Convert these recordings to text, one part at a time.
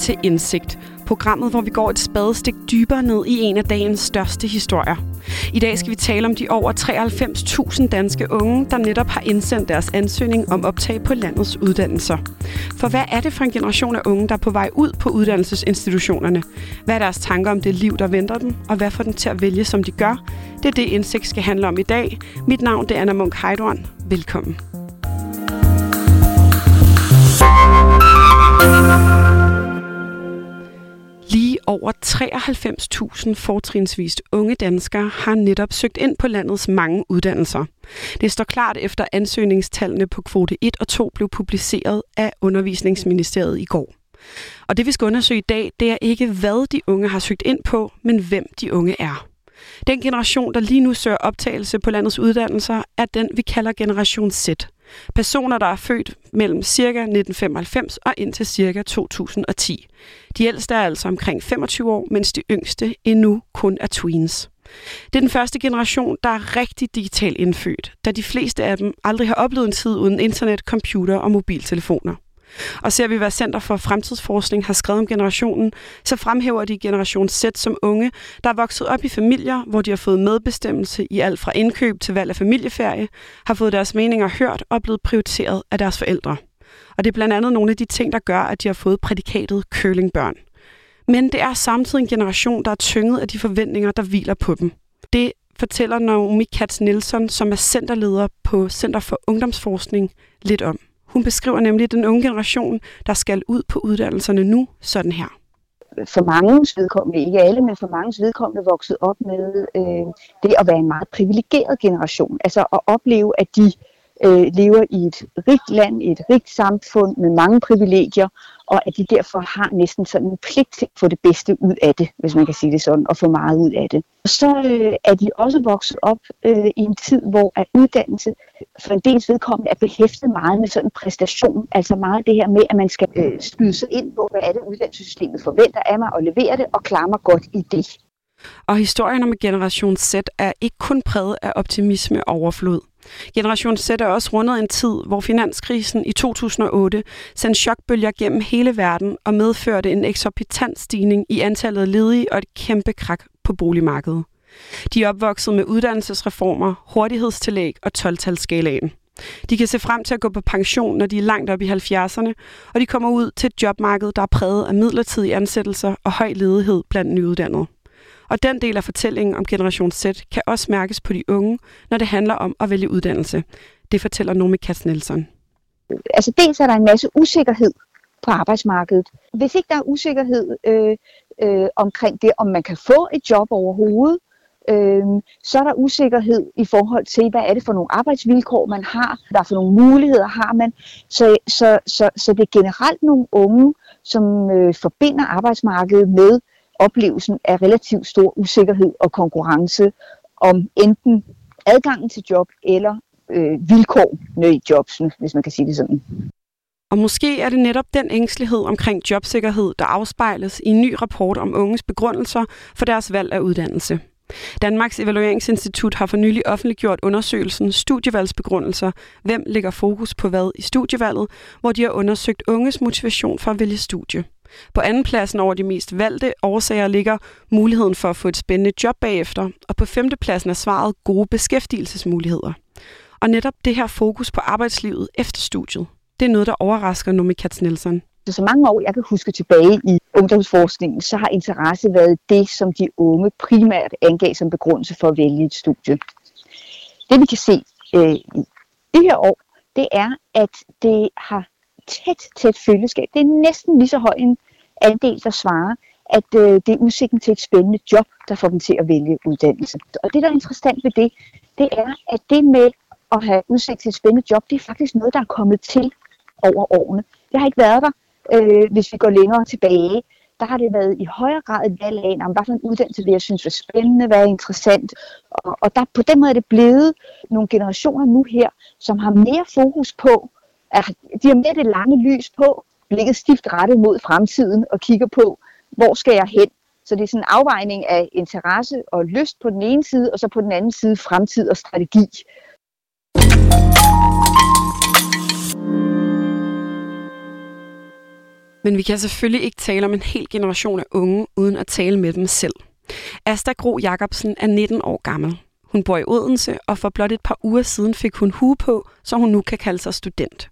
til Indsigt, programmet, hvor vi går et spadestik dybere ned i en af dagens største historier. I dag skal vi tale om de over 93.000 danske unge, der netop har indsendt deres ansøgning om optag på landets uddannelser. For hvad er det for en generation af unge, der er på vej ud på uddannelsesinstitutionerne? Hvad er deres tanker om det liv, der venter dem, og hvad får dem til at vælge, som de gør? Det er det, Indsigt skal handle om i dag. Mit navn det er Anna Munk Heidorn. Velkommen. Over 93.000 fortrinsvist unge danskere har netop søgt ind på landets mange uddannelser. Det står klart efter ansøgningstallene på kvote 1 og 2 blev publiceret af Undervisningsministeriet i går. Og det vi skal undersøge i dag, det er ikke hvad de unge har søgt ind på, men hvem de unge er. Den generation, der lige nu søger optagelse på landets uddannelser, er den, vi kalder Generation Z – Personer, der er født mellem ca. 1995 og indtil ca. 2010. De ældste er altså omkring 25 år, mens de yngste endnu kun er tweens. Det er den første generation, der er rigtig digitalt indfødt, da de fleste af dem aldrig har oplevet en tid uden internet, computer og mobiltelefoner. Og ser vi, hvad Center for Fremtidsforskning har skrevet om generationen, så fremhæver de generation Z som unge, der er vokset op i familier, hvor de har fået medbestemmelse i alt fra indkøb til valg af familieferie, har fået deres meninger hørt og blevet prioriteret af deres forældre. Og det er blandt andet nogle af de ting, der gør, at de har fået prædikatet kølingbørn. Men det er samtidig en generation, der er tynget af de forventninger, der hviler på dem. Det fortæller Naomi Katz Nielsen, som er centerleder på Center for Ungdomsforskning, lidt om. Hun beskriver nemlig den unge generation, der skal ud på uddannelserne nu, sådan her for mange vedkommende, ikke alle, men for mange vedkommende vokset op med øh, det at være en meget privilegeret generation. Altså at opleve, at de øh, lever i et rigt land, i et rigt samfund med mange privilegier, og at de derfor har næsten sådan en pligt til at få det bedste ud af det, hvis man kan sige det sådan, og få meget ud af det. Og så øh, er de også vokset op øh, i en tid, hvor at uddannelse for en dels vedkommende er behæftet meget med sådan en præstation, altså meget det her med, at man skal øh, skyde sig ind på, hvad er det uddannelsessystemet forventer af mig, og levere det, og klare mig godt i det. Og historien om Generation Z er ikke kun præget af optimisme og overflod. Generation Z er også rundet en tid, hvor finanskrisen i 2008 sendte chokbølger gennem hele verden og medførte en eksorbitant stigning i antallet af ledige og et kæmpe krak på boligmarkedet. De er opvokset med uddannelsesreformer, hurtighedstillæg og 12-talsskalaen. De kan se frem til at gå på pension, når de er langt op i 70'erne, og de kommer ud til et jobmarked, der er præget af midlertidige ansættelser og høj ledighed blandt nyuddannede. Og den del af fortællingen om Generation Z kan også mærkes på de unge, når det handler om at vælge uddannelse. Det fortæller Nomi Katz Nielsen. Altså dels er der en masse usikkerhed på arbejdsmarkedet. Hvis ikke der er usikkerhed øh, øh, omkring det, om man kan få et job overhovedet, øh, så er der usikkerhed i forhold til, hvad er det for nogle arbejdsvilkår, man har, hvad for nogle muligheder har man. Så, så, så, så det er generelt nogle unge, som øh, forbinder arbejdsmarkedet med oplevelsen af relativt stor usikkerhed og konkurrence om enten adgangen til job eller øh, vilkårene i jobsene, hvis man kan sige det sådan. Og måske er det netop den ængstelighed omkring jobsikkerhed, der afspejles i en ny rapport om unges begrundelser for deres valg af uddannelse. Danmarks Evalueringsinstitut har for nylig offentliggjort undersøgelsen Studievalgsbegrundelser. Hvem lægger fokus på hvad i studievalget, hvor de har undersøgt unges motivation for at vælge studie. På andenpladsen over de mest valgte årsager ligger muligheden for at få et spændende job bagefter, og på femte pladsen er svaret gode beskæftigelsesmuligheder. Og netop det her fokus på arbejdslivet efter studiet, det er noget, der overrasker Nomi Katz Nielsen. Så mange år, jeg kan huske tilbage i ungdomsforskningen, så har interesse været det, som de unge primært angav som begrundelse for at vælge et studie. Det vi kan se øh, i det her år, det er, at det har tæt, tæt følgeskab. Det er næsten lige så høj en andel, der svarer, at øh, det er udsigten til et spændende job, der får dem til at vælge uddannelse. Og det, der er interessant ved det, det er, at det med at have udsigt til et spændende job, det er faktisk noget, der er kommet til over årene. Det har ikke været der, øh, hvis vi går længere tilbage. Der har det været i højere grad et valg af, hvad for en uddannelse vil jeg synes var spændende, hvad er interessant. Og, og der, på den måde er det blevet nogle generationer nu her, som har mere fokus på, er, de har med det lange lys på, blikket stift rettet mod fremtiden og kigger på, hvor skal jeg hen. Så det er sådan en afvejning af interesse og lyst på den ene side, og så på den anden side fremtid og strategi. Men vi kan selvfølgelig ikke tale om en hel generation af unge, uden at tale med dem selv. Asta Gro Jacobsen er 19 år gammel. Hun bor i Odense, og for blot et par uger siden fik hun hue på, så hun nu kan kalde sig student.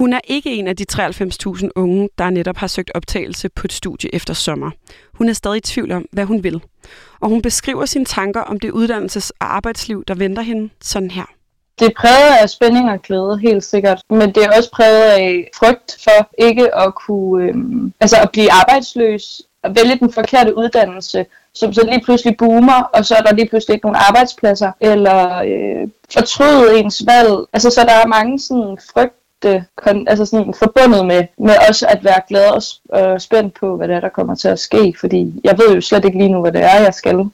Hun er ikke en af de 93.000 unge, der netop har søgt optagelse på et studie efter sommer. Hun er stadig i tvivl om, hvad hun vil. Og hun beskriver sine tanker om det uddannelses- og arbejdsliv, der venter hende sådan her. Det er præget af spænding og glæde, helt sikkert. Men det er også præget af frygt for ikke at kunne, øhm, altså at blive arbejdsløs, at vælge den forkerte uddannelse, som så lige pludselig boomer, og så er der lige pludselig ikke nogen arbejdspladser, eller øh, fortryde ens valg. Altså, så der er mange sådan frygt Øh, altså sådan forbundet med, med også at være glad og øh, spændt på, hvad det er, der kommer til at ske, fordi jeg ved jo slet ikke lige nu, hvad det er, jeg skal.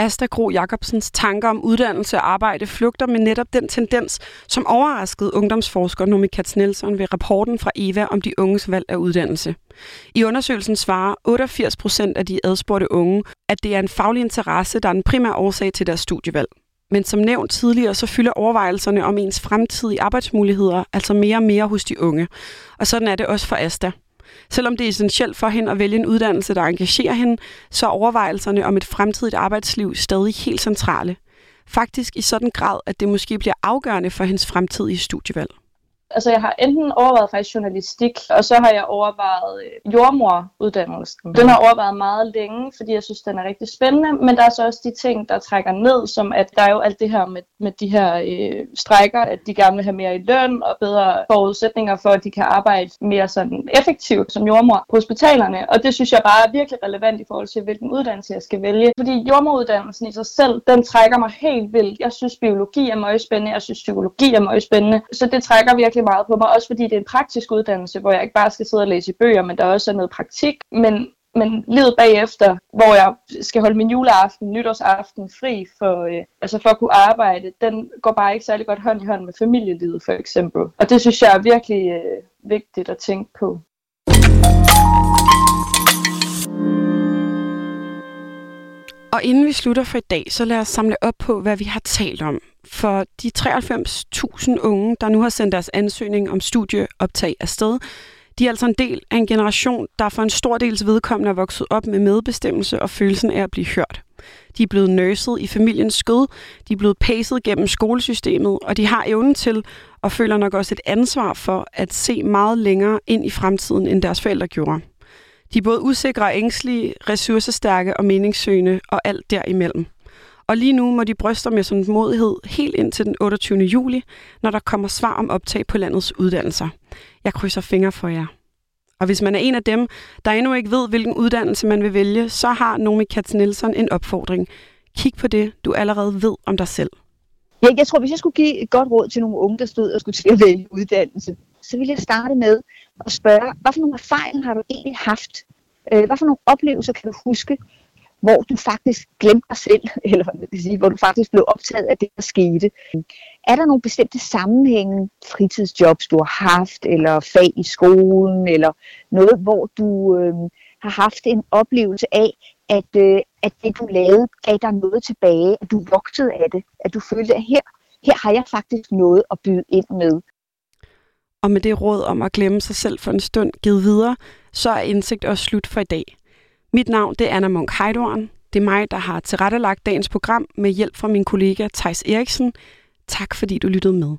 Asta Gro Jacobsens tanker om uddannelse og arbejde flugter med netop den tendens, som overraskede ungdomsforsker Nomi Katz Nielsen ved rapporten fra EVA om de unges valg af uddannelse. I undersøgelsen svarer 88 procent af de adspurgte unge, at det er en faglig interesse, der er den primære årsag til deres studievalg. Men som nævnt tidligere, så fylder overvejelserne om ens fremtidige arbejdsmuligheder altså mere og mere hos de unge. Og sådan er det også for Asta. Selvom det er essentielt for hende at vælge en uddannelse, der engagerer hende, så er overvejelserne om et fremtidigt arbejdsliv stadig helt centrale. Faktisk i sådan grad, at det måske bliver afgørende for hendes fremtidige studievalg. Altså jeg har enten overvejet faktisk journalistik, og så har jeg overvejet øh, jordmoruddannelsen. Den har overvejet meget længe, fordi jeg synes, den er rigtig spændende, men der er så også de ting, der trækker ned, som at der er jo alt det her med, med de her øh, strækker, at de gerne vil have mere i løn og bedre forudsætninger for, at de kan arbejde mere sådan effektivt som jordmor på hospitalerne. Og det synes jeg bare er virkelig relevant i forhold til, hvilken uddannelse jeg skal vælge. Fordi jordmoruddannelsen i sig selv, den trækker mig helt vildt. Jeg synes, biologi er meget spændende, jeg synes, psykologi er meget spændende. Så det trækker virkelig virkelig meget på mig, også fordi det er en praktisk uddannelse, hvor jeg ikke bare skal sidde og læse i bøger, men der også er noget praktik. Men, men livet bagefter, hvor jeg skal holde min juleaften, nytårsaften fri for, øh, altså for at kunne arbejde, den går bare ikke særlig godt hånd i hånd med familielivet for eksempel. Og det synes jeg er virkelig øh, vigtigt at tænke på. Og inden vi slutter for i dag, så lad os samle op på, hvad vi har talt om. For de 93.000 unge, der nu har sendt deres ansøgning om studieoptag afsted, de er altså en del af en generation, der for en stor dels vedkommende er vokset op med medbestemmelse og følelsen af at blive hørt. De er blevet nørset i familiens skød, de er blevet pacet gennem skolesystemet, og de har evnen til og føler nok også et ansvar for at se meget længere ind i fremtiden, end deres forældre gjorde. De er både usikre og ængstlige, ressourcestærke og meningssøgende og alt derimellem. Og lige nu må de bryste med sådan modighed helt ind til den 28. juli, når der kommer svar om optag på landets uddannelser. Jeg krydser fingre for jer. Og hvis man er en af dem, der endnu ikke ved, hvilken uddannelse man vil vælge, så har Nomi Katz Nielsen en opfordring. Kig på det, du allerede ved om dig selv. Ja, jeg tror, hvis jeg skulle give et godt råd til nogle unge, der stod og skulle til at vælge uddannelse, så ville jeg starte med at spørge, hvad for nogle erfaringer har du egentlig haft? Øh, hvad for nogle oplevelser kan du huske, hvor du faktisk glemte dig selv, eller hvad man sige, hvor du faktisk blev optaget af det, der skete. Er der nogle bestemte sammenhænge, fritidsjobs du har haft, eller fag i skolen, eller noget, hvor du øh, har haft en oplevelse af, at, øh, at det du lavede gav dig noget tilbage, at du voksede af det, at du følte, at her, her har jeg faktisk noget at byde ind med. Og med det råd om at glemme sig selv for en stund givet videre, så er indsigt også slut for i dag. Mit navn det er Anna Munk Heidorn. Det er mig, der har tilrettelagt dagens program med hjælp fra min kollega Tejs Eriksen. Tak fordi du lyttede med.